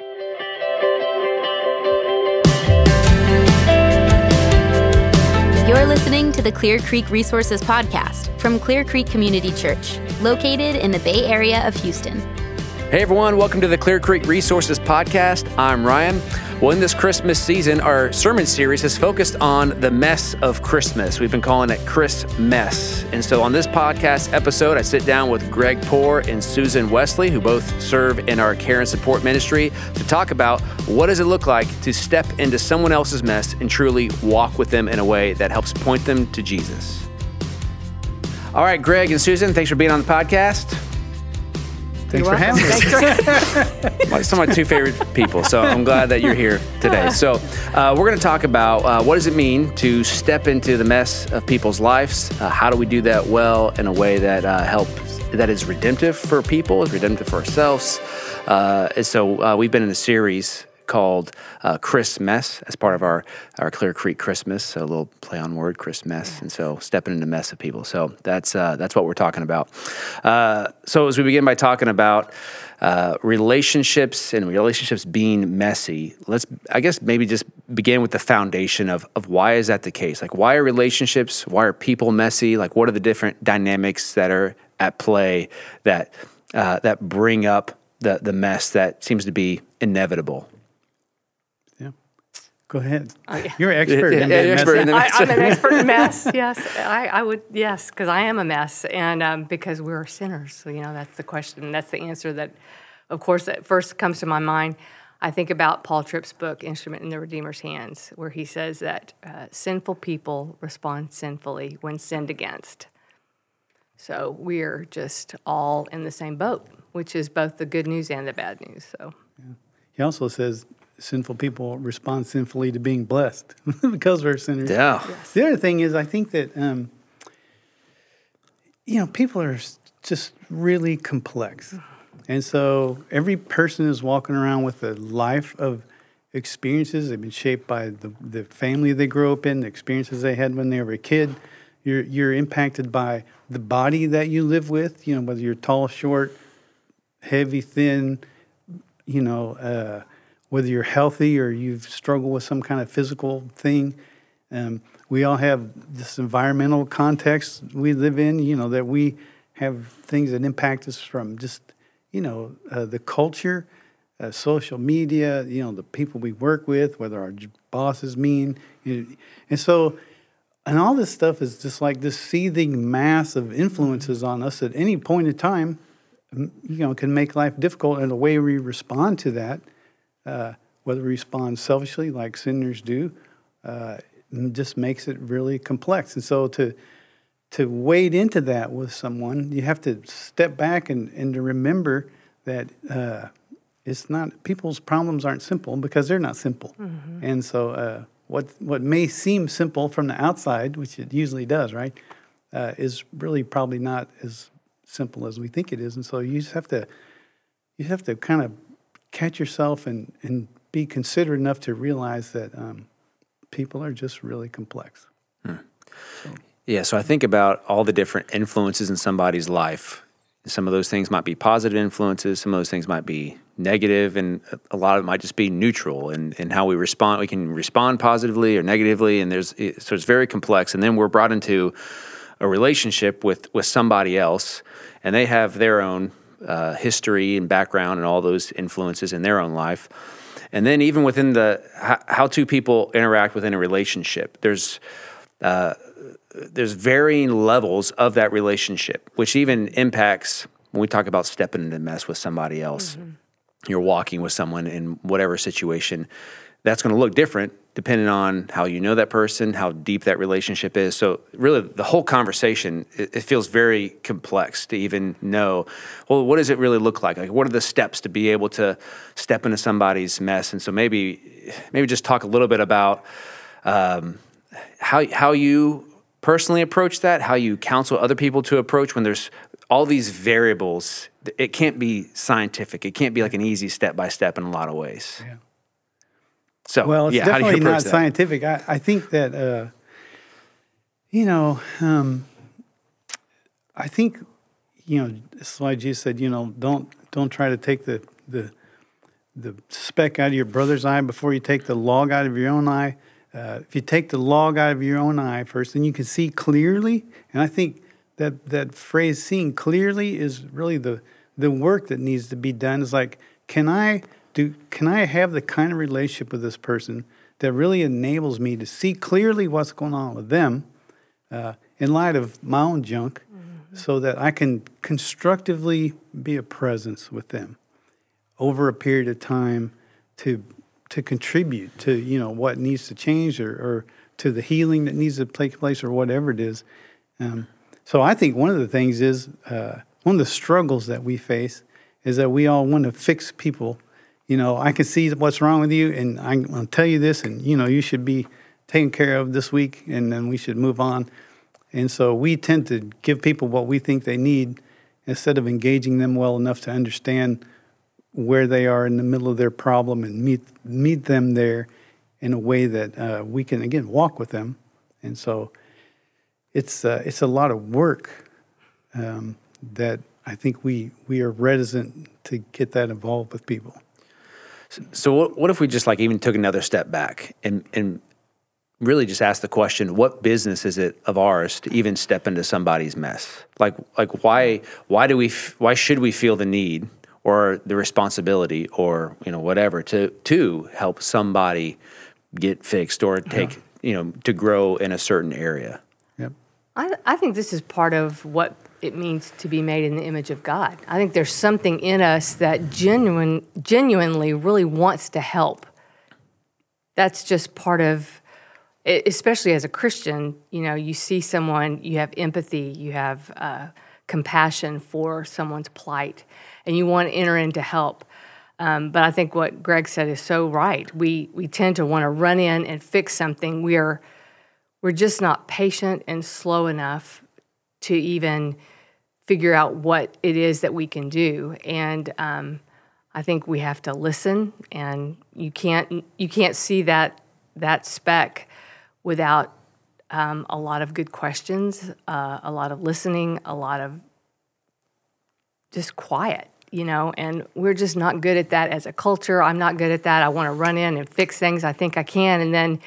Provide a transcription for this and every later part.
You're listening to the Clear Creek Resources Podcast from Clear Creek Community Church, located in the Bay Area of Houston. Hey everyone, welcome to the Clear Creek Resources Podcast. I'm Ryan. Well, in this Christmas season, our sermon series has focused on the mess of Christmas. We've been calling it Chris Mess. And so on this podcast episode, I sit down with Greg Poor and Susan Wesley, who both serve in our care and support ministry, to talk about what does it look like to step into someone else's mess and truly walk with them in a way that helps point them to Jesus. All right, Greg and Susan, thanks for being on the podcast. Thanks for having us. Well, some of my two favorite people, so I'm glad that you're here today. So, uh, we're going to talk about uh, what does it mean to step into the mess of people's lives. Uh, how do we do that well in a way that uh, helps, that is redemptive for people, is redemptive for ourselves. Uh, and so, uh, we've been in a series called uh, Chris Mess as part of our, our Clear Creek Christmas, so a little play on word, Chris Mess. And so stepping into mess of people. So that's, uh, that's what we're talking about. Uh, so as we begin by talking about uh, relationships and relationships being messy, let's, I guess, maybe just begin with the foundation of, of why is that the case? Like, why are relationships, why are people messy? Like, what are the different dynamics that are at play that, uh, that bring up the, the mess that seems to be inevitable? Go ahead. Oh, yeah. You're an expert. Yeah, in yeah, expert in I, am an expert in mess. Yes, I, I would. Yes, because I am a mess, and um, because we're sinners. So you know that's the question. That's the answer that, of course, that first comes to my mind. I think about Paul Tripp's book, Instrument in the Redeemer's Hands, where he says that uh, sinful people respond sinfully when sinned against. So we're just all in the same boat, which is both the good news and the bad news. So. Yeah. He also says sinful people respond sinfully to being blessed because we're sinners. Yeah. Yes. The other thing is, I think that, um, you know, people are just really complex. And so every person is walking around with a life of experiences. They've been shaped by the, the family they grew up in, the experiences they had when they were a kid. You're, you're impacted by the body that you live with, you know, whether you're tall, short, heavy, thin, you know, uh, whether you're healthy or you've struggled with some kind of physical thing. Um, we all have this environmental context we live in, you know, that we have things that impact us from just, you know, uh, the culture, uh, social media, you know, the people we work with, whether our bosses mean. You know, and so, and all this stuff is just like this seething mass of influences on us at any point in time, you know, can make life difficult. And the way we respond to that uh, whether we respond selfishly like sinners do, uh, just makes it really complex. And so to to wade into that with someone, you have to step back and, and to remember that uh, it's not people's problems aren't simple because they're not simple. Mm-hmm. And so uh, what what may seem simple from the outside, which it usually does, right, uh, is really probably not as simple as we think it is. And so you just have to you have to kind of catch yourself and, and be considerate enough to realize that um, people are just really complex. Hmm. So. Yeah, so I think about all the different influences in somebody's life. Some of those things might be positive influences, some of those things might be negative, and a lot of it might just be neutral. And, and how we respond, we can respond positively or negatively, and there's so it's very complex. And then we're brought into a relationship with with somebody else, and they have their own uh, history and background and all those influences in their own life. And then even within the how, how two people interact within a relationship, there's uh, there's varying levels of that relationship, which even impacts when we talk about stepping into the mess with somebody else. Mm-hmm. You're walking with someone in whatever situation that's going to look different depending on how you know that person, how deep that relationship is. So, really, the whole conversation it, it, feels very complex to even know. Well, what does it really look like? Like, what are the steps to be able to step into somebody's mess? And so, maybe, maybe just talk a little bit about um, how how you personally approach that, how you counsel other people to approach when there's all these variables. It can't be scientific. It can't be like an easy step by step in a lot of ways. Yeah. So, well, it's yeah, definitely not that? scientific. I, I, think that, uh, you know, um, I think, you know, that's why Jesus said, you know, don't don't try to take the the the speck out of your brother's eye before you take the log out of your own eye. Uh, if you take the log out of your own eye first, then you can see clearly. And I think that that phrase "seeing clearly" is really the the work that needs to be done. Is like, can I do? Can I have the kind of relationship with this person that really enables me to see clearly what's going on with them uh, in light of my own junk, mm-hmm. so that I can constructively be a presence with them over a period of time to to contribute to you know what needs to change or, or to the healing that needs to take place or whatever it is. Um, so I think one of the things is uh, one of the struggles that we face is that we all want to fix people. You know, I can see what's wrong with you, and I'm to tell you this, and you know, you should be taken care of this week, and then we should move on. And so we tend to give people what we think they need instead of engaging them well enough to understand where they are in the middle of their problem and meet meet them there in a way that uh, we can again walk with them. And so it's uh, it's a lot of work um, that I think we we are reticent to get that involved with people. So, so what, what if we just like even took another step back and and really just ask the question what business is it of ours to even step into somebody's mess like like why why do we why should we feel the need or the responsibility or you know whatever to to help somebody get fixed or take yeah. you know to grow in a certain area. Yep. I, I think this is part of what it means to be made in the image of God. I think there's something in us that genuine genuinely really wants to help. That's just part of especially as a Christian, you know, you see someone, you have empathy, you have uh, compassion for someone's plight and you want to enter in to help. Um, but I think what Greg said is so right. We we tend to want to run in and fix something. We are we're just not patient and slow enough to even figure out what it is that we can do. And um, I think we have to listen, and you can't you can't see that that speck without um, a lot of good questions, uh, a lot of listening, a lot of just quiet you know, and we're just not good at that as a culture. I'm not good at that. I want to run in and fix things. I think I can, and then,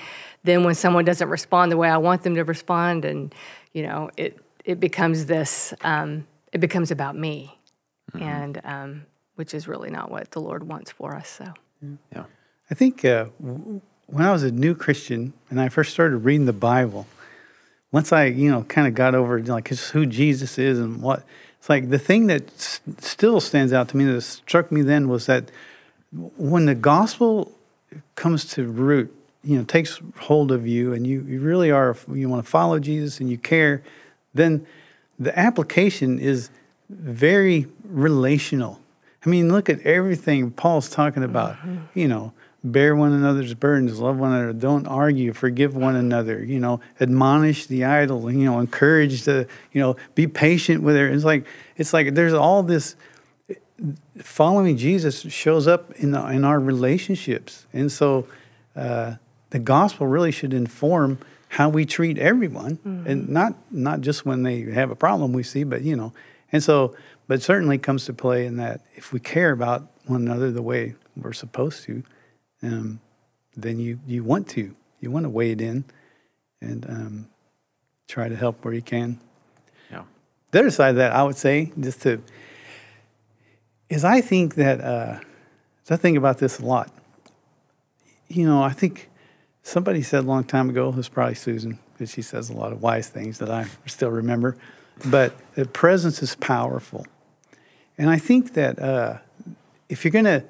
then when someone doesn't respond the way I want them to respond, and you know, it it becomes this. Um, it becomes about me, mm-hmm. and um, which is really not what the Lord wants for us. So, yeah, I think uh, when I was a new Christian and I first started reading the Bible, once I you know kind of got over like who Jesus is and what it's like the thing that s- still stands out to me that struck me then was that when the gospel comes to root, you know, takes hold of you and you, you really are, you want to follow Jesus and you care, then the application is very relational. I mean, look at everything Paul's talking about, mm-hmm. you know, bear one another's burdens, love one another, don't argue, forgive one another, you know, admonish the idle, you know, encourage the, you know, be patient with her. It's like it's like there's all this following Jesus shows up in the, in our relationships, and so uh, the gospel really should inform how we treat everyone, mm-hmm. and not not just when they have a problem we see, but you know, and so but certainly comes to play in that if we care about one another the way we're supposed to, um, then you, you want to. You want to wade in and um, try to help where you can. Yeah. The other side of that, I would say, just to, is I think that, uh, I think about this a lot. You know, I think somebody said a long time ago, it was probably Susan, because she says a lot of wise things that I still remember, but the presence is powerful. And I think that uh, if you're going to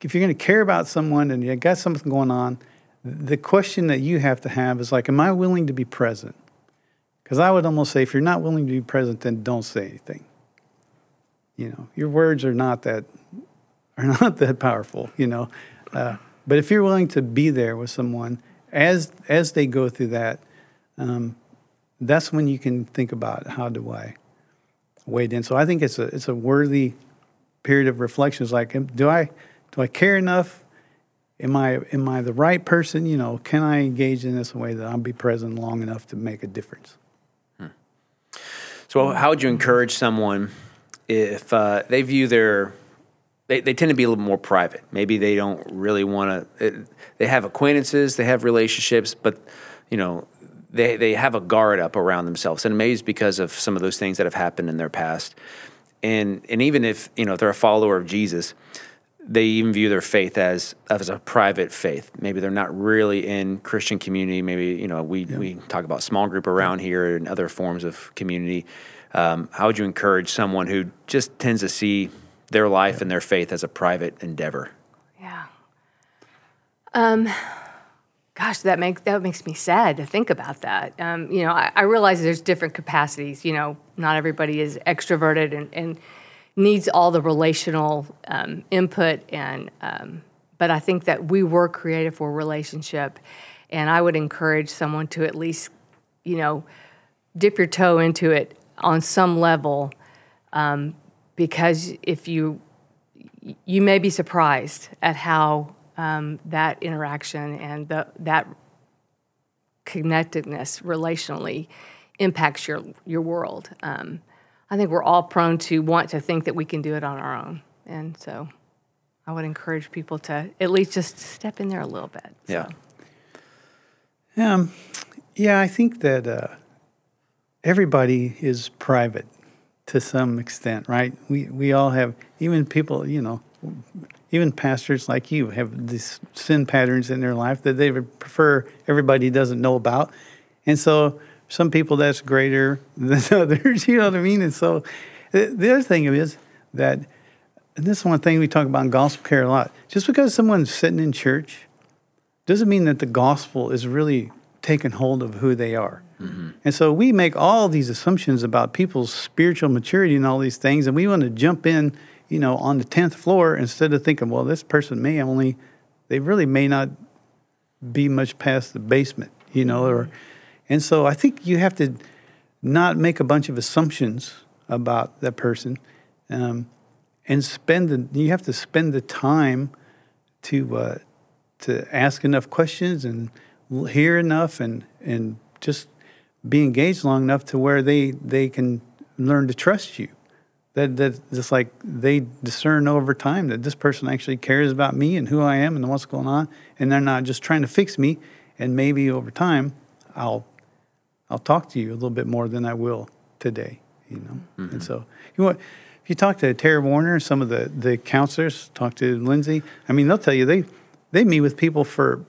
if you're going to care about someone and you got something going on, the question that you have to have is like, am I willing to be present? Because I would almost say, if you're not willing to be present, then don't say anything. You know, your words are not that are not that powerful. You know, uh, but if you're willing to be there with someone as as they go through that, um, that's when you can think about how do I wade in. So I think it's a it's a worthy period of reflection. It's like, do I do I care enough? Am I am I the right person? You know, can I engage in this in a way that I'll be present long enough to make a difference? Hmm. So, how would you encourage someone if uh, they view their they, they tend to be a little more private. Maybe they don't really want to. They have acquaintances, they have relationships, but you know, they they have a guard up around themselves, and maybe it's because of some of those things that have happened in their past. And and even if you know if they're a follower of Jesus, they even view their faith as as a private faith. Maybe they're not really in Christian community. Maybe you know we yeah. we talk about small group around here and other forms of community. Um, how would you encourage someone who just tends to see their life yeah. and their faith as a private endeavor? Yeah. Um, gosh, that makes that makes me sad to think about that. Um, you know, I, I, realize there's different capacities. You know, not everybody is extroverted and, and needs all the relational um, input, and um, but I think that we were created for relationship, and I would encourage someone to at least, you know, dip your toe into it on some level, um, because if you you may be surprised at how um, that interaction and the, that connectedness relationally impacts your your world. Um, I think we're all prone to want to think that we can do it on our own, and so I would encourage people to at least just step in there a little bit. So. Yeah. Um, yeah, I think that uh, everybody is private to some extent, right? We we all have even people, you know, even pastors like you have these sin patterns in their life that they would prefer everybody doesn't know about. And so some people that's greater than others, you know what I mean? And so the other thing is that, and this is one thing we talk about in gospel care a lot, just because someone's sitting in church doesn't mean that the gospel is really taking hold of who they are. Mm-hmm. And so we make all these assumptions about people's spiritual maturity and all these things, and we want to jump in you know, on the 10th floor instead of thinking, well, this person may only, they really may not be much past the basement, you know, or, mm-hmm. and so I think you have to not make a bunch of assumptions about that person um, and spend the, you have to spend the time to, uh, to ask enough questions and hear enough and, and just be engaged long enough to where they, they can learn to trust you that that just like they discern over time that this person actually cares about me and who I am and what's going on, and they're not just trying to fix me. And maybe over time, I'll I'll talk to you a little bit more than I will today. You know, mm-hmm. and so you know, if you talk to Terry Warner, some of the the counselors, talk to Lindsay. I mean, they'll tell you they they meet with people for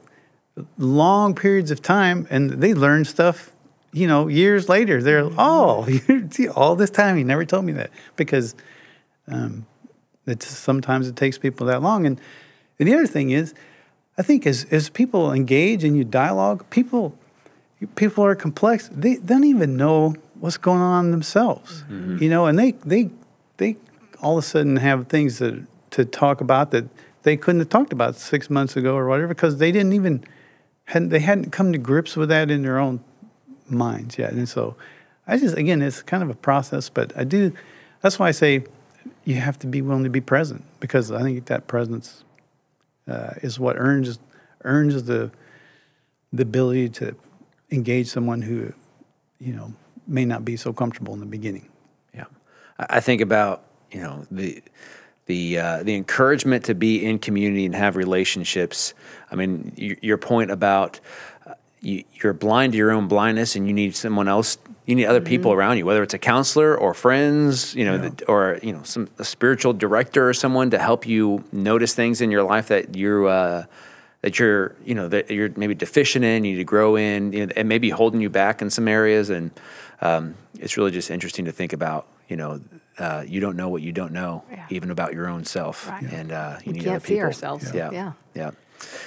long periods of time, and they learn stuff you know, years later, they're oh, see all this time he never told me that because um, it's sometimes it takes people that long. And, and the other thing is, I think as as people engage and you dialogue, people people are complex. They, they don't even know what's going on themselves, mm-hmm. you know, and they they they all of a sudden have things that to talk about that they couldn't have talked about six months ago or whatever because they didn't even hadn't they hadn't come to grips with that in their own minds yet. And so I just, again, it's kind of a process, but I do, that's why I say you have to be willing to be present because I think that presence uh, is what earns, earns the, the ability to engage someone who, you know, may not be so comfortable in the beginning. Yeah. I think about, you know, the, the uh, the encouragement to be in community and have relationships. I mean, your point about you, are blind to your own blindness and you need someone else you need other mm-hmm. people around you whether it's a counselor or friends you know yeah. the, or you know some a spiritual director or someone to help you notice things in your life that you're uh, that you're you know that you're maybe deficient in you need to grow in you know, and maybe holding you back in some areas and um, it's really just interesting to think about you know uh, you don't know what you don't know yeah. even about your own self right. and uh, you we need can't other people. see ourselves yeah yeah, yeah.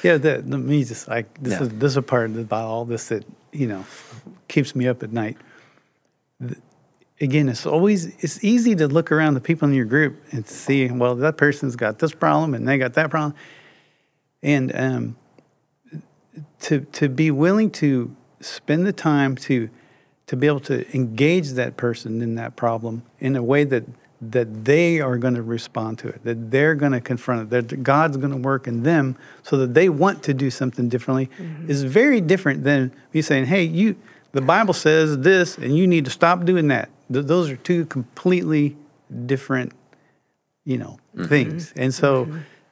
Yeah, the, the me just like this yeah. is this is a part about all this that you know keeps me up at night. The, again, it's always it's easy to look around the people in your group and see well that person's got this problem and they got that problem, and um, to to be willing to spend the time to to be able to engage that person in that problem in a way that that they are going to respond to it, that they're going to confront it, that God's going to work in them so that they want to do something differently mm-hmm. is very different than me saying, hey, you, the Bible says this and you need to stop doing that. Th- those are two completely different, you know, things. And so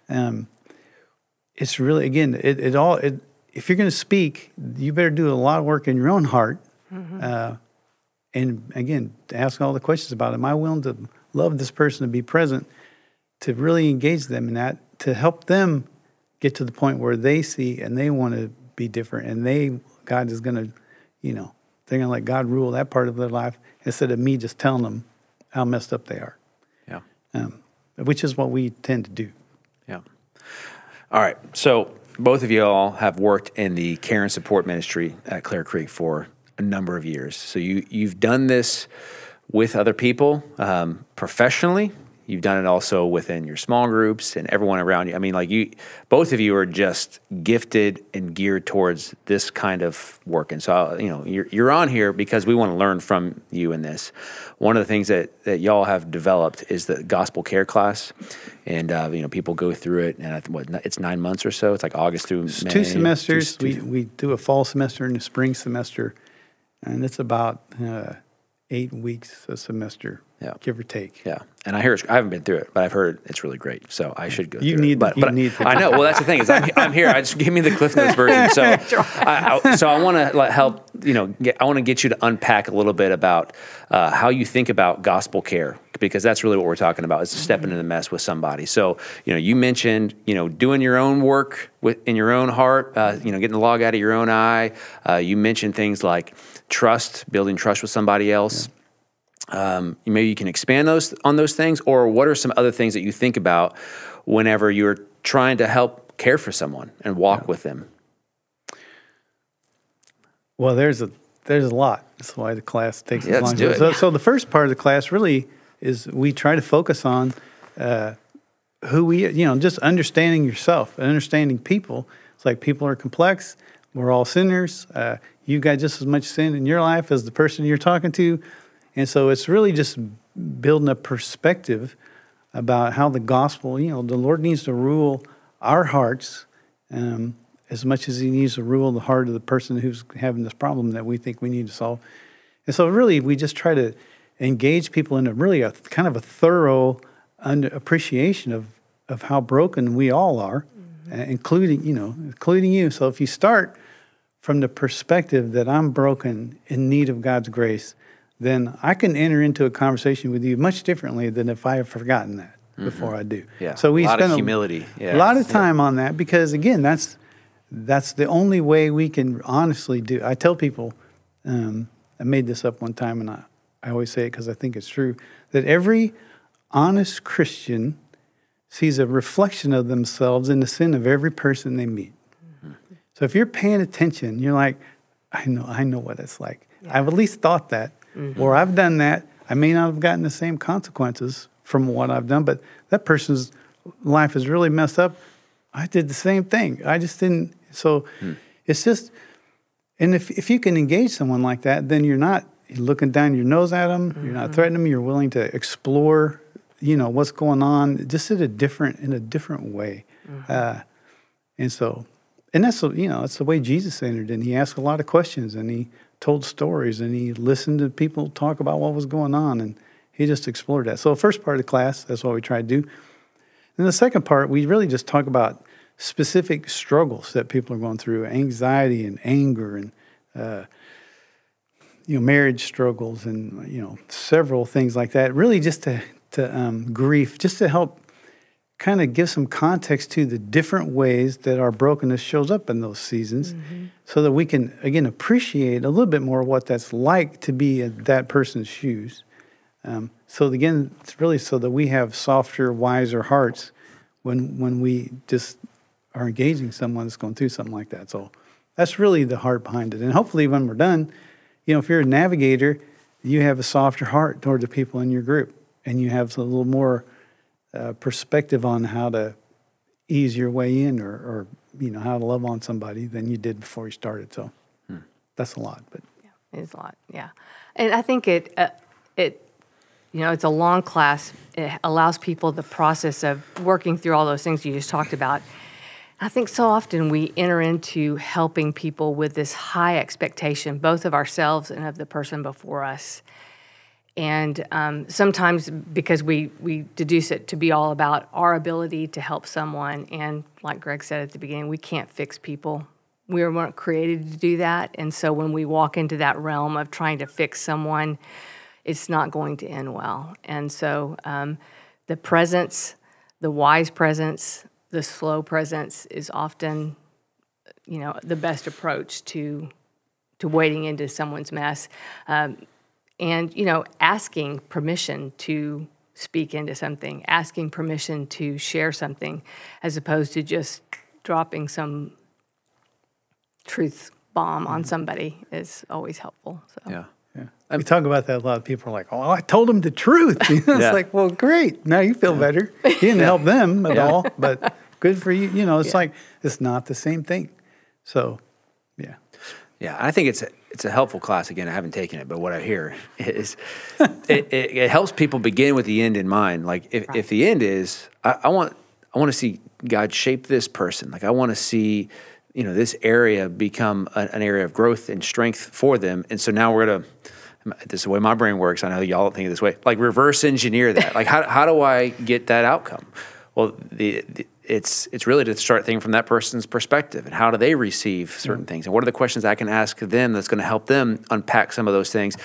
um, it's really, again, it, it all, it, if you're going to speak, you better do a lot of work in your own heart. Uh, and again, to ask all the questions about, it, am I willing to love this person to be present, to really engage them in that, to help them get to the point where they see and they want to be different and they, God is going to, you know, they're going to let God rule that part of their life instead of me just telling them how messed up they are, Yeah. um, which is what we tend to do. Yeah. All right. So both of you all have worked in the care and support ministry at Clear Creek for a number of years. So you you've done this with other people um, professionally. You've done it also within your small groups and everyone around you. I mean, like you, both of you are just gifted and geared towards this kind of work. And so, you know, you're, you're on here because we want to learn from you in this. One of the things that, that y'all have developed is the gospel care class. And, uh, you know, people go through it and I think, what, it's nine months or so. It's like August through It's May. two semesters. Two- we, we do a fall semester and a spring semester, and it's about uh, eight weeks a semester, Yeah. give or take. Yeah, and I hear it's, I haven't been through it, but I've heard it's really great. So I should go. You through need- it. but, you but need to- I know. Well, that's the thing is I'm, I'm here. I just give me the Cliff Notes version. So I, I, so I want to help. You know, get, I want to get you to unpack a little bit about uh, how you think about gospel care because that's really what we're talking about. Is stepping into the mess with somebody. So you know, you mentioned you know doing your own work with in your own heart. Uh, you know, getting the log out of your own eye. Uh, you mentioned things like trust, building trust with somebody else um, maybe you can expand those on those things or what are some other things that you think about whenever you're trying to help care for someone and walk with them Well, there's a there's a lot. That's why the class takes Yeah, as long as so, so the first part of the class really is we try to focus on uh, who we you know just understanding yourself and understanding people. It's like people are complex. We're all sinners. Uh, you've got just as much sin in your life as the person you're talking to, and so it's really just building a perspective about how the gospel. You know, the Lord needs to rule our hearts. Um, as much as he needs to rule the heart of the person who's having this problem that we think we need to solve. And so, really, we just try to engage people in a really a kind of a thorough under appreciation of of how broken we all are, uh, including you know, including you. So, if you start from the perspective that I'm broken in need of God's grace, then I can enter into a conversation with you much differently than if I have forgotten that before I do. Yeah. So we A lot of spend humility. Yeah. a lot of time on that because again, that's that's the only way we can honestly do. I tell people, um, I made this up one time, and I, I always say it because I think it's true that every honest Christian sees a reflection of themselves in the sin of every person they meet. So if you're paying attention, you're like, I know, I know what it's like. I've at least thought that, Mm-hmm. or I've done that. I may not have gotten the same consequences from what I've done, but that person's life is really messed up. I did the same thing. I just didn't. So hmm. it's just, and if if you can engage someone like that, then you're not looking down your nose at them. You're not mm-hmm. threatening them. You're willing to explore, you know, what's going on, just in a different in a different way. Mm-hmm. Uh, and so, and that's you know that's the way Jesus entered, and he asked a lot of questions, and he told stories, and he listened to people talk about what was going on, and he just explored that. So, the first part of the class, that's what we try to do. And the second part, we really just talk about specific struggles that people are going through, anxiety and anger, and uh, you know, marriage struggles, and you know, several things like that. Really, just to to um, grief, just to help kind of give some context to the different ways that our brokenness shows up in those seasons so that we can again appreciate a little bit more what that's like to be in that person's shoes. Um, so again it's really so that we have softer wiser hearts when when we just are engaging someone that's going through something like that. So that's really the heart behind it. And hopefully when we're done you know if you're a navigator you have a softer heart toward the people in your group and you have a little more uh, perspective on how to ease your way in or, or you know how to love on somebody than you did before you started so that's a lot but yeah, It's a lot, yeah. And I think it, uh, it, you know, it's a long class. It allows people the process of working through all those things you just talked about. I think so often we enter into helping people with this high expectation, both of ourselves and of the person before us. And um, sometimes because we, we deduce it to be all about our ability to help someone. And like Greg said at the beginning, we can't fix people. We weren't created to do that. And so when we walk into that realm of trying to fix someone, it's not going to end well. And so um, the presence, the wise presence, the slow presence is often, you know, the best approach to to wading into someone's mess, um, and you know, asking permission to speak into something, asking permission to share something, as opposed to just dropping some truth bomb on mm-hmm. somebody is always helpful. So. Yeah. Yeah. we talk about that a lot. Of people are like, "Oh, I told them the truth." You know, it's Yeah. like, "Well, great. Now you feel better. You didn't help them at all, but good for you." You know, it's like it's not the same thing. So, yeah, Yeah, I think it's a, it's a helpful class. Again, I haven't taken it, but what I hear is it, it, it helps people begin with the end in mind. Like if, if the end is, I, I want I want to see God shape this person. Like I want to see you know this area become a, an area of growth and strength for them. And so now we're gonna. This is the way my brain works. I know y'all think of this way. Like reverse engineer that. Like how how do I get that outcome? Well, the, the it's it's really to start thinking from that person's perspective and how do they receive certain things? And what are the questions I can ask them that's going to help them unpack some of those things.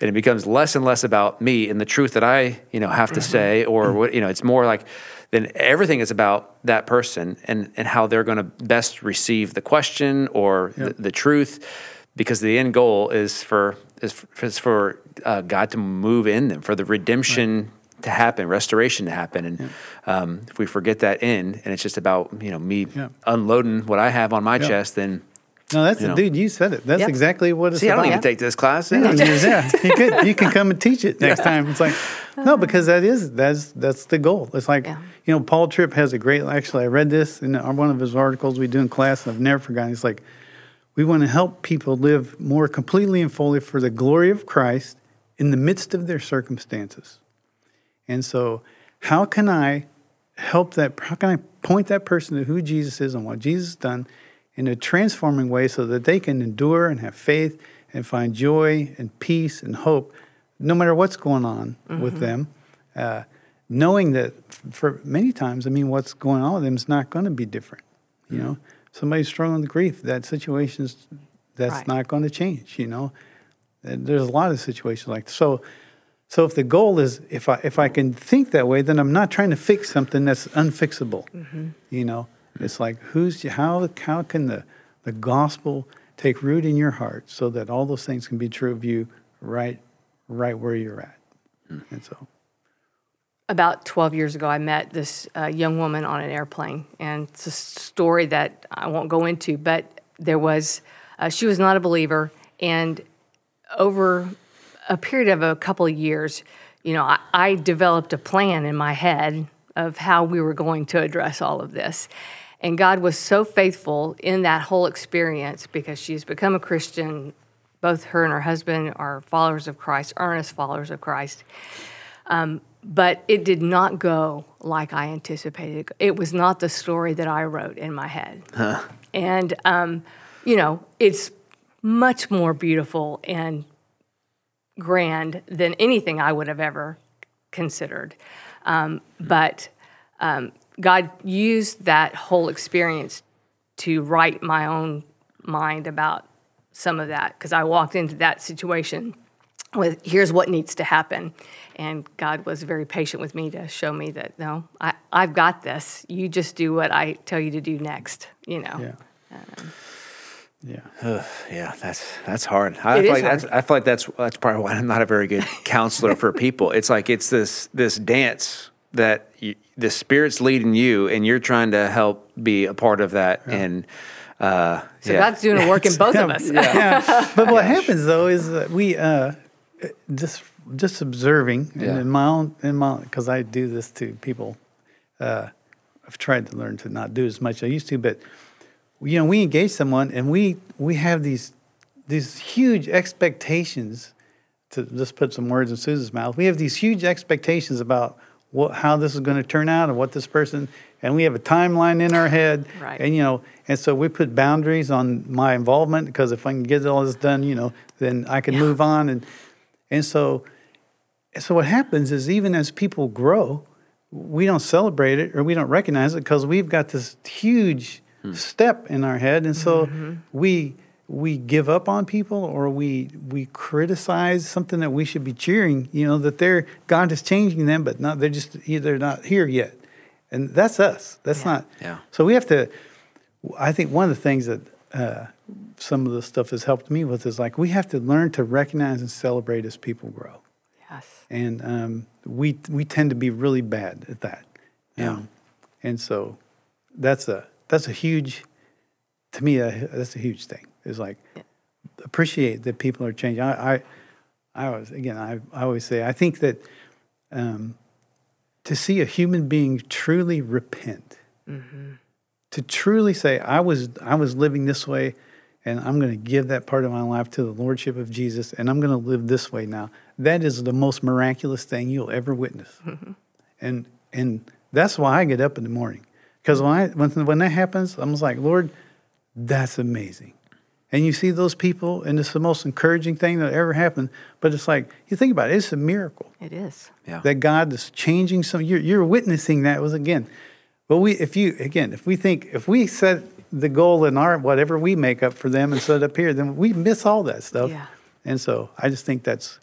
And it becomes less and less about me and the truth that I you know have to say or what you know. It's more like then everything is about that person and and how they're going to best receive the question or the, the truth because the end goal is for is for, is for uh, God to move in them for the redemption to happen, restoration to happen, and um, if we forget that end and it's just about you know me Yeah. unloading what I have on my chest, then no, that's You know. dude. You said it. That's Yeah. exactly what it's see, I don't need to take this class. Yeah, yeah, you could you can come and teach it next time. It's like no, because that is that's that's the goal. It's like Yeah. you know, Paul Tripp has a great. Actually, I read this in one of his articles we do in class, and I've never forgotten. It's like we want to help people live more completely and fully for the glory of Christ in the midst of their circumstances. And so, how can I help that? How can I point that person to who Jesus is and what Jesus has done in a transforming way so that they can endure and have faith and find joy and peace and hope no matter what's going on with them? Uh, knowing that for many times, I mean, what's going on with them is not going to be different. You know, somebody's struggling with grief, that situation's that's Right. not going to change. You know, And there's a lot of situations like so. So if the goal is if I if I can think that way, then I'm not trying to fix something that's unfixable. You know, it's like who's how how can the the gospel take root in your heart so that all those things can be true of you right right where you're at. And so about 12 years ago, I met this uh, young woman on an airplane, and it's a story that I won't go into, but there was, uh, she was not a believer, and over a period of a couple of years, you know, I, I developed a plan in my head of how we were going to address all of this. And God was so faithful in that whole experience because she's become a Christian. Both her and her husband are followers of Christ, earnest followers of Christ but it did not go like I anticipated. It was not the story that I wrote in my head. And, um, you know, it's much more beautiful and grand than anything I would have ever considered. Um, but um, God used that whole experience to write my own mind about some of that because I walked into that situation with here's what needs to happen. And God was very patient with me to show me that no, I, I've got this. You just do what I tell you to do next, you know. yeah. Yeah. Yeah, that's that's hard. I It feel is like that's I feel like that's that's probably why I'm not a very good counselor for people. It's like it's this this dance that you, the spirit's leading you, and you're trying to help be a part of that. And uh, So yeah. God's doing a work in both of us. yeah. But what happens though is that we uh, just just observing and in my own in my because I do this to people. Uh, I've tried to learn to not do as much as I used to, but you know, we engage someone and we we have these these huge expectations. To just put some words in Susan's mouth, we have these huge expectations about what how this is going to turn out and what this person, and we have a timeline in our head, Right. and you know, and so we put boundaries on my involvement because if I can get all this done, you know, then I can move on, and and so so what happens is even as people grow, we don't celebrate it or we don't recognize it because we've got this huge step in our head, and so we we give up on people or we we criticize something that we should be cheering. You know that they're God is changing them, but not they're just they're not here yet, and that's us. That's Yeah. not. Yeah. So we have to. I think one of the things that uh, some of the stuff has helped me with is like we have to learn to recognize and celebrate as people grow Yes. and um, we we tend to be really bad at that. Yeah. Um, and so that's a that's a huge to me that's a huge thing. Is like appreciate that people are changing. I I, I always again I, I always say I think that um, to see a human being truly repent, to truly say I was I was living this way. And I'm going to give that part of my life to the Lordship of Jesus, and I'm going to live this way now. That is the most miraculous thing you'll ever witness and and that's why I get up in the morning because when I when when that happens, I'm just like, Lord, that's amazing. And you see those people, and it's the most encouraging thing that ever happened. But it's like you think about it, it's a miracle It is. Yeah. that God is changing some. You're, you're witnessing that was again. But we, if you again, if we think, if we set the goal in our whatever we make up for them and set up here, then we miss all that stuff. Yeah. And so I just think that's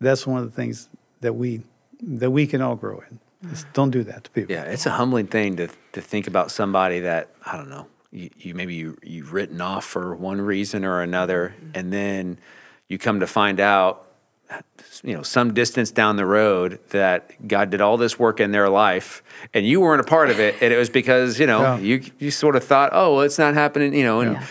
that's one of the things that we that we can all grow in. Just don't do that to people. Yeah, it's a humbling thing to to think about somebody that I don't know. You, you maybe you you've written off for one reason or another, mm-hmm. and then you come to find out, you know, some distance down the road that God did all this work in their life, and you weren't a part of it, and it was because you know Yeah. you you sort of thought, oh, well, it's not happening, you know, and. Yeah.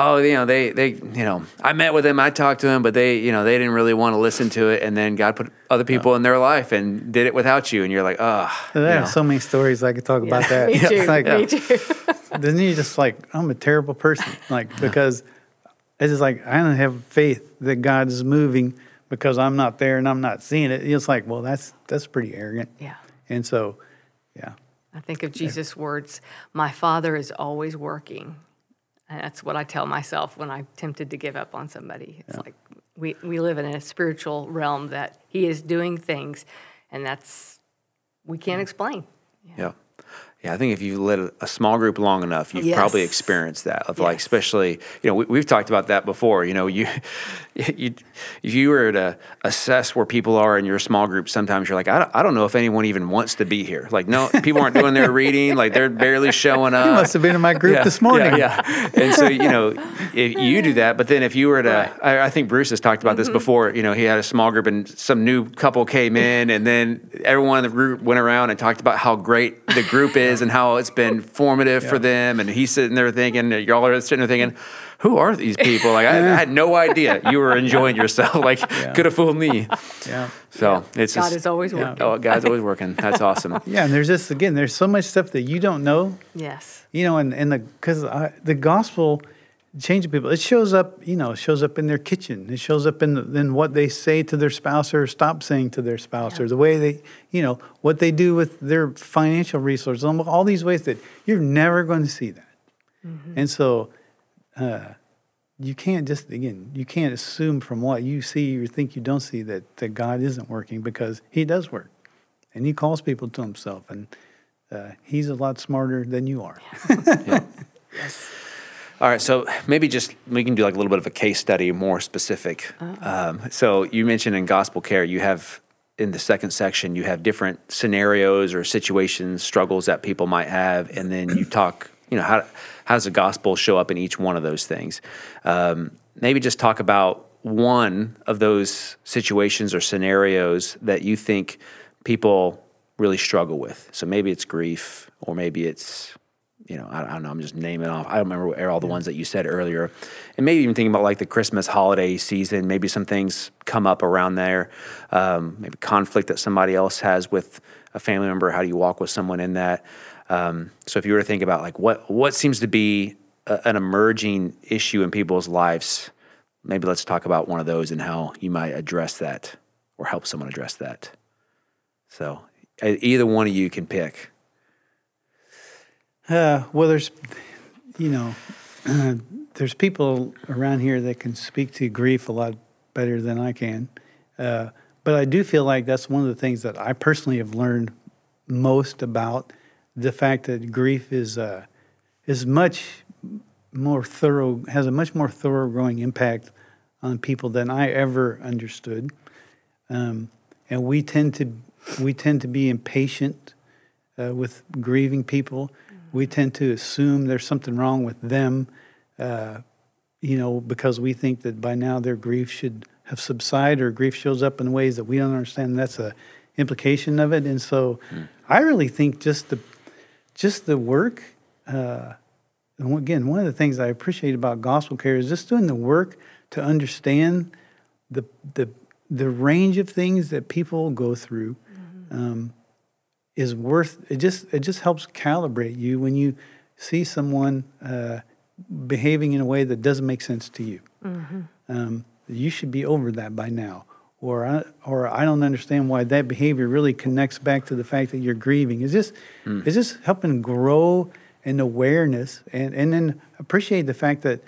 Oh, you know, they, they, you know, I met with them, I talked to them, but they, you know, they didn't really want to listen to it. And then God put other people in their life and did it without you. And you're like, oh, I you have know. so many stories I could talk about that. Me It's too. like, Me too. then you just like, I'm a terrible person. Like, because it's just like, I don't have faith that God is moving because I'm not there and I'm not seeing it. It's like, well, that's, that's pretty arrogant. Yeah. And so, yeah. I think of Jesus' words, my Father is always working. And that's what I tell myself when I'm tempted to give up on somebody. It's like we, we live in a spiritual realm that He is doing things, and that's, we can't explain. Yeah. Yeah, I think if you've led a- small group long enough, you've probably experienced that. Of like, especially, you know, we, we've talked about that before. You know, you, you, if you were to assess where people are in your small group, sometimes you're like, I don't, I don't know if anyone even wants to be here. Like, no, people aren't doing their reading. Like, they're barely showing up. You must have been in my group Yeah, this morning. Yeah, yeah. and so you know, if you do that, but then if you were to, I, I think Bruce has talked about Mm-hmm. this before. You know, he had a small group, and some new couple came in, and then everyone in the group went around and talked about how great the group is and how it's been formative for them. And he's sitting there thinking, y'all are sitting there thinking. Who are these people? Like I, I had no idea you were enjoying yourself. Like could have fooled me. Yeah. So it's God just, is always Yeah. working. oh, God's always working. That's awesome. Yeah. And there's just, again, there's so much stuff that you don't know Yes. you know, and, and the because the gospel changing people, it shows up, you know, it shows up in their kitchen. It shows up in the, in what they say to their spouse or stop saying to their spouse, or the way they, you know, what they do with their financial resources. all- All these ways that you're never going to see that. And so, uh, you can't just again, you can't assume from what you see or think you don't see that that God isn't working because He does work, and He calls people to Himself, and uh, He's a lot smarter than you are. All right, so maybe just we can do like a little bit of a case study, more specific. Um, so you mentioned in gospel care, you have in the second section, you have different scenarios or situations, struggles that people might have, and then you talk, you know, how how does the gospel show up in each one of those things? Um, maybe just talk about one of those situations or scenarios that you think people really struggle with. So maybe it's grief, or maybe it's you know, I, I don't know. I'm just naming off. I don't remember all the ones that you said earlier, and maybe even thinking about like the Christmas holiday season. Maybe some things come up around there. Um, maybe conflict that somebody else has with a family member. How do you walk with someone in that? Um, so if you were to think about like what what seems to be a, an emerging issue in people's lives, maybe let's talk about one of those and how you might address that or help someone address that. So either one of you can pick. Uh, well, there's, you know, there's people around here that can speak to grief a lot better than I can. Uh, but I do feel like that's one of the things that I personally have learned most about the fact that grief is uh, is much more thorough has a much more thorough growing impact on people than I ever understood, um, and we tend to we tend to be impatient uh, with grieving people. We tend to assume there's something wrong with them, uh, you know, because we think that by now their grief should have subsided or grief shows up in ways that we don't understand. That's a implication of it, and so I really think just the just the work. Uh, and again, one of the things I appreciate about gospel care is just doing the work to understand the the the range of things that people go through um, is worth. It just it just helps calibrate you when you see someone uh, behaving in a way that doesn't make sense to you. Um, you should be over that by now. Or I, or I don't understand why that behavior really connects back to the fact that you're grieving. It's just it's just helping grow an awareness and, and then appreciate the fact that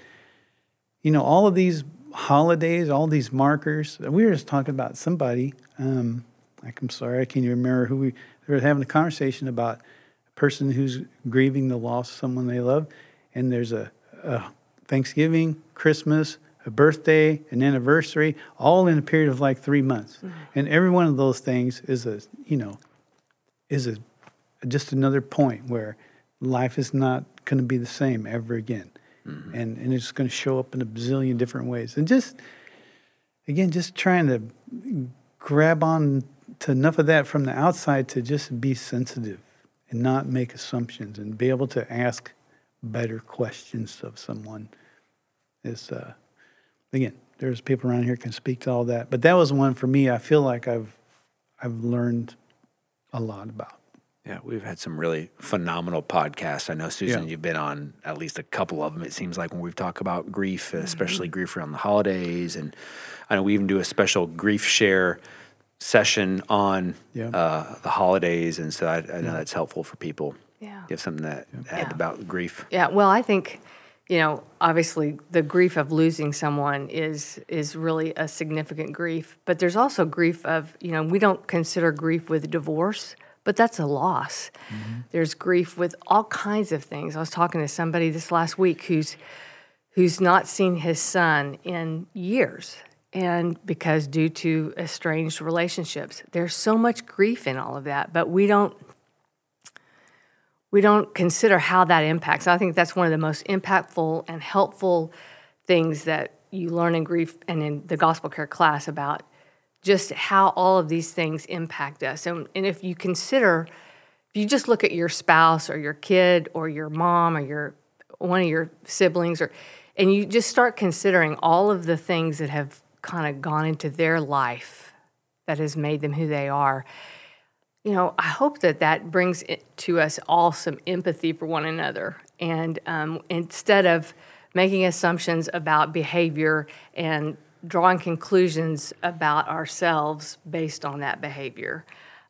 you know all of these holidays, all these markers. We were just talking about somebody. Um, like I'm sorry, I can't even remember who we. Were having a conversation about a person who's grieving the loss of someone they love, and there's a, a Thanksgiving, Christmas, a birthday, an anniversary, all in a period of like three months, mm-hmm. and every one of those things is a you know is a just another point where life is not going to be the same ever again, mm-hmm. and and it's going to show up in a bazillion different ways, and just again, just trying to grab on to enough of that from the outside to just be sensitive and not make assumptions and be able to ask better questions of someone is uh, again there's people around here can speak to all that but that was one for me i feel like i've i've learned a lot about Yeah, we've had some really phenomenal podcasts. I know, Susan, Yeah. you've been on at least a couple of them. It seems like when we've talked about grief, especially Mm-hmm. grief around the holidays, and I know we even do a special grief share session on Yeah. uh, the holidays, and so I, I know that's helpful for people. Yeah. You have something that add Yeah. about grief. Yeah, well, I think, you know, obviously the grief of losing someone is is really a significant grief, but there's also grief of, you know, we don't consider grief with divorce, but that's a loss. There's grief with all kinds of things. I was talking to somebody this last week who's who's not seen his son in years and because due to estranged relationships. There's so much grief in all of that, but we don't we don't consider how that impacts. I think that's one of the most impactful and helpful things that you learn in grief and in the gospel care class about just how all of these things impact us. And, and if you consider, if you just look at your spouse or your kid or your mom or your one of your siblings or and you just start considering all of the things that have kind of gone into their life that has made them who they are you know, I hope that that brings to us all some empathy for one another. And um, instead of making assumptions about behavior and drawing conclusions about ourselves based on that behavior.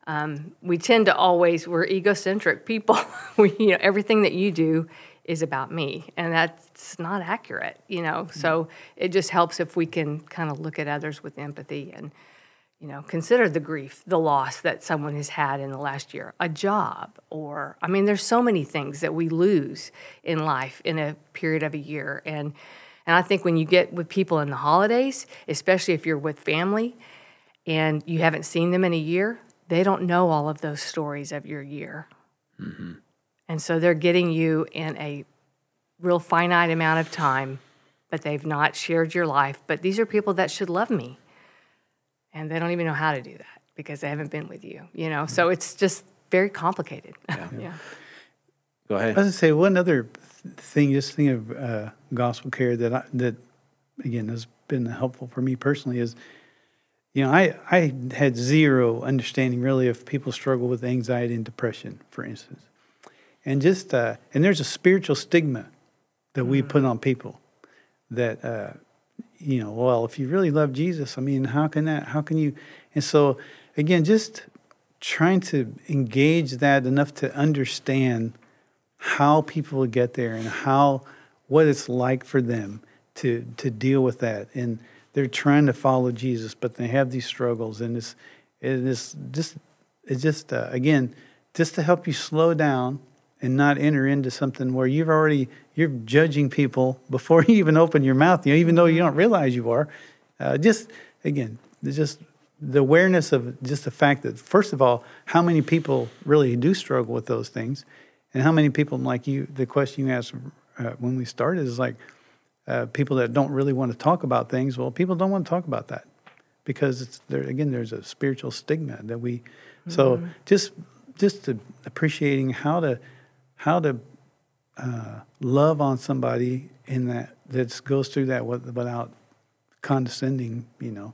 Um, we tend to always, we're egocentric people. we, you know, everything that you do is about me, and that's not accurate, you know. Mm-hmm. So it just helps if we can kind of look at others with empathy and you know, consider the grief, the loss that someone has had in the last year, a job, or I mean, there's so many things that we lose in life in a period of a year, and and I think when you get with people in the holidays, especially if you're with family, and you haven't seen them in a year, they don't know all of those stories of your year, mm-hmm. And so they're getting you in a real finite amount of time, but they've not shared your life. But these are people that should love me. And they don't even know how to do that because they haven't been with you you know? So it's just very complicated. Yeah, Go ahead. I was going to say one other thing, just think of uh, gospel care that I, that again has been helpful for me personally is, you know, I I had zero understanding really of people struggle with anxiety and depression, for instance, and just uh, and there's a spiritual stigma that we put on people that uh, you know, well, if you really love Jesus, I mean, how can that? How can you? And so again, just trying to engage that enough to understand how people get there and how what it's like for them to to deal with that and they're trying to follow Jesus, but they have these struggles, and it's it is just it's just uh, again just to help you slow down and not enter into something where you've already you're judging people before you even open your mouth. You know, even though you don't realize you are. Uh, just again, just the awareness of just the fact that first of all, how many people really do struggle with those things, and how many people like you. The question you asked uh, when we started is like uh, people that don't really want to talk about things. Well, people don't want to talk about that because it's there again. There's a spiritual stigma that we. Mm-hmm. So just just appreciating how to how to uh, love on somebody in that that goes through that without condescending. You know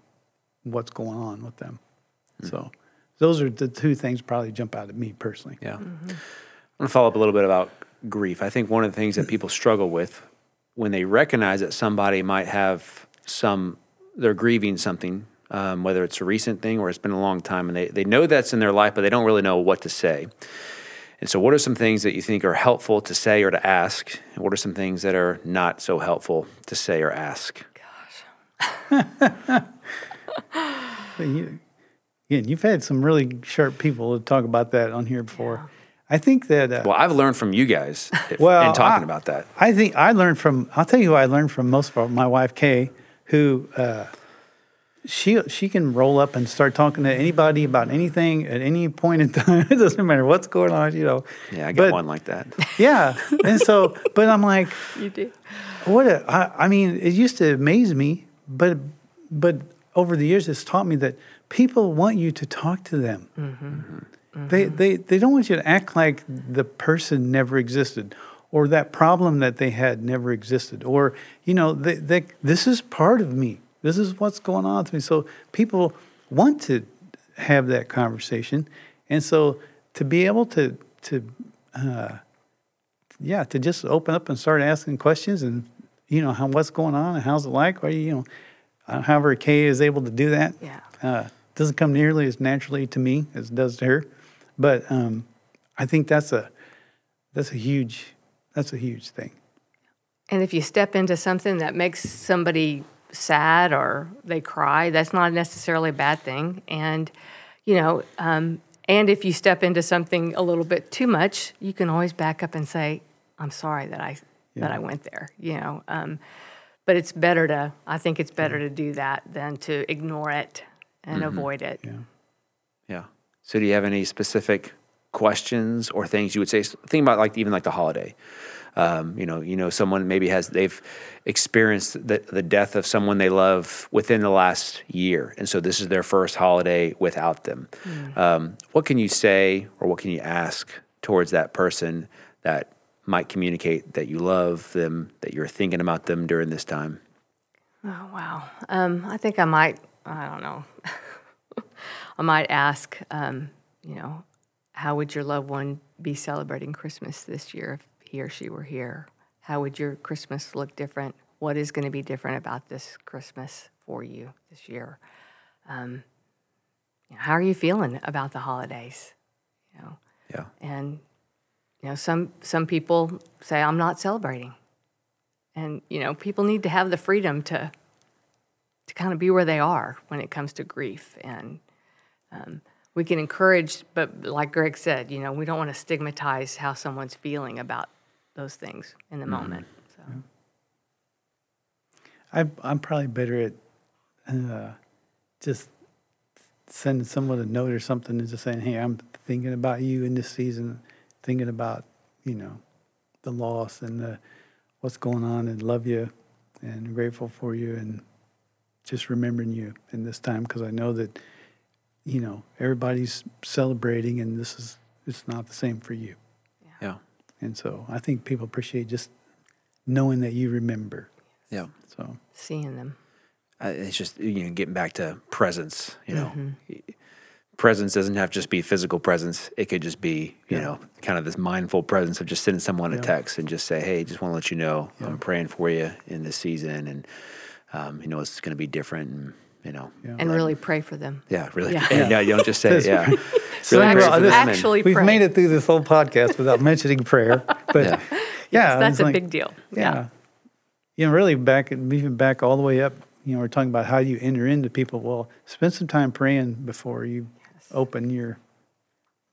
what's going on with them. Mm-hmm. So those are the two things probably jump out at me personally. Yeah. Mm-hmm. I'm going to follow up a little bit about grief. I think one of the things that people struggle with when they recognize that somebody might have some, they're grieving something, um, whether it's a recent thing or it's been a long time, and they, they know that's in their life, but they don't really know what to say. And so, what are some things that you think are helpful to say or to ask? And what are some things that are not so helpful to say or ask? Gosh. you, again, you've had some really sharp people to talk about that on here before. Yeah. I think that. Uh, well, I've learned from you guys. If, well, in talking I, about that, I think I learned from. I'll tell you who I learned from most of all, my wife Kay, who uh, she she can roll up and start talking to anybody about anything at any point in time. it doesn't matter what's going on, you know. Yeah, I got but, one like that. Yeah, and so, but I'm like, you do. What a, I, I mean, it used to amaze me, but but over the years, it's taught me that people want you to talk to them. Mm-hmm. Mm-hmm. They, they, they don't want you to act like the person never existed or that problem that they had never existed or, you know, they, they, this is part of me. This is what's going on with me. So people want to have that conversation. And so to be able to, to uh, yeah, to just open up and start asking questions and, you know, how, what's going on and how's it like? Or, you know, uh, however, Kay is able to do that. Yeah. Uh, doesn't come nearly as naturally to me as it does to her, but um, I think that's a that's a huge that's a huge thing. And if you step into something that makes somebody sad or they cry, that's not necessarily a bad thing. And you know, um, and if you step into something a little bit too much, you can always back up and say, "I'm sorry that I yeah. that I went there." You know. Um, but it's better to i think it's better to do that than to ignore it and mm-hmm. avoid it yeah yeah so do you have any specific questions or things you would say think about like even like the holiday um, you know you know someone maybe has they've experienced the, the death of someone they love within the last year and so this is their first holiday without them mm. um, what can you say or what can you ask towards that person that might communicate that you love them, that you're thinking about them during this time? Oh, wow. Um, I think I might, I don't know, I might ask, um, you know, how would your loved one be celebrating Christmas this year if he or she were here? How would your Christmas look different? What is going to be different about this Christmas for you this year? Um, you know, how are you feeling about the holidays? You know, yeah. And you know, some some people say I'm not celebrating, and you know, people need to have the freedom to to kind of be where they are when it comes to grief, and um, we can encourage. But like Greg said, you know, we don't want to stigmatize how someone's feeling about those things in the mm-hmm. moment. So. I, I'm probably better at uh, just sending someone a note or something and just saying, "Hey, I'm thinking about you in this season." thinking about, you know, the loss and the, what's going on and love you and grateful for you and just remembering you in this time because I know that, you know, everybody's celebrating and this is, it's not the same for you. Yeah. yeah. And so I think people appreciate just knowing that you remember. Yeah. So seeing them. Uh, it's just, you know, getting back to presence, you know. Mm-hmm presence doesn't have to just be physical presence. It could just be, you yeah. know, kind of this mindful presence of just sending someone yeah. a text and just say, hey, just want to let you know yeah. I'm praying for you in this season. And, um, you know, it's going to be different. And, you know, and really pray for them. Yeah, really. Yeah, yeah. you don't just say, yeah. So really actually, actually we've made it through this whole podcast without mentioning prayer, but yeah, yes, that's a like, big deal. Yeah. You know, really back, even back all the way up, you know, we're talking about how you enter into people. Well, spend some time praying before you open your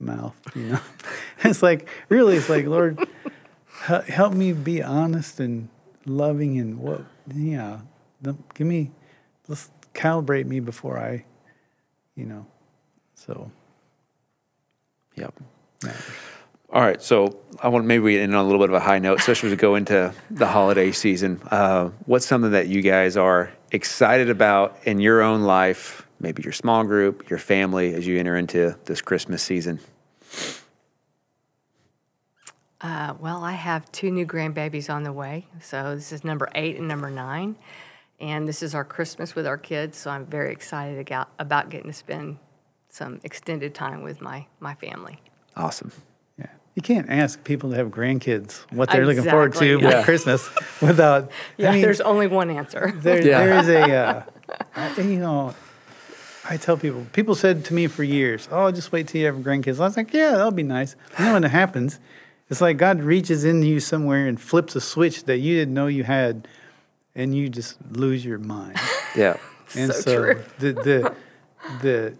mouth. You know, it's like really, it's like Lord, help me be honest and loving and what, yeah, give me, let's calibrate me before I, you know, so. Yep. matters. All right, so I want maybe we end on a little bit of a high note, especially as we go into the holiday season. Uh, what's something that you guys are excited about in your own life, maybe your small group, your family, as you enter into this Christmas season? Uh, well, I have two new grandbabies on the way. So this is number eight and number nine. And this is our Christmas with our kids. So I'm very excited about, about getting to spend some extended time with my, my family. Awesome. Yeah. You can't ask people to have grandkids what they're looking forward to Exactly. with Christmas without. Yeah, I mean, there's only one answer. there, Yeah. there is a, uh, you know, I tell people, people said to me for years, oh, just wait till you have grandkids. I was like, yeah, that'll be nice. You know, when it happens, it's like God reaches into you somewhere and flips a switch that you didn't know you had, and you just lose your mind. Yeah. And So so, true. the the the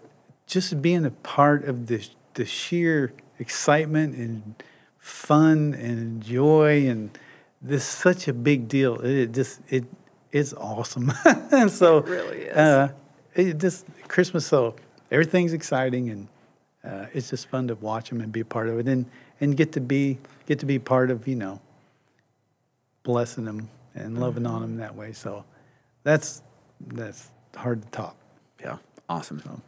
just being a part of the the sheer excitement and fun and joy and this is such a big deal. It just it it's awesome. and so It really is. Uh, it just Christmas so everything's exciting and uh, it's just fun to watch them and be a part of it and and get to be get to be part of you know blessing them and loving on them that way. So that's that's hard to top. Yeah, awesome.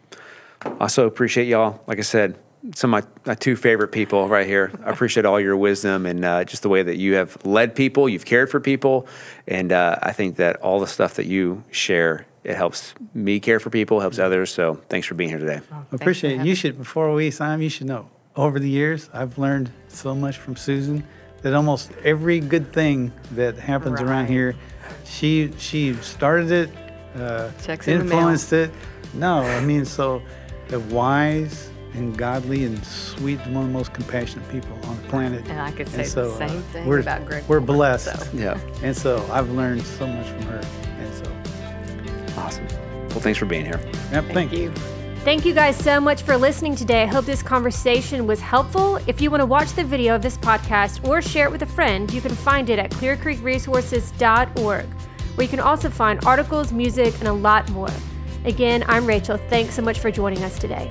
Also appreciate y'all. Like I said, some of my, my two favorite people right here. I appreciate all your wisdom and uh, just the way that you have led people, you've cared for people, and uh, I think that all the stuff that you share it helps me care for people, helps others. So thanks for being here today. I appreciate it. You should before we sign, you should know. Over the years, I've learned so much from Susan that almost every good thing that happens around here, she she started it, uh, Checks in the mail. influenced it. No, I mean so the wise and godly and sweet, one of the most compassionate people on the planet. And I could say the uh, same thing we're, about Greg We're Coleman, blessed, so. Yeah, and so I've learned so much from her, and so awesome. Well, thanks for being here. yep, Thank you. Thank you guys so much for listening today. I hope this conversation was helpful. If you want to watch the video of this podcast or share it with a friend, you can find it at clearcreekresources.org, where you can also find articles, music, and a lot more. Again, I'm Rachel. Thanks so much for joining us today.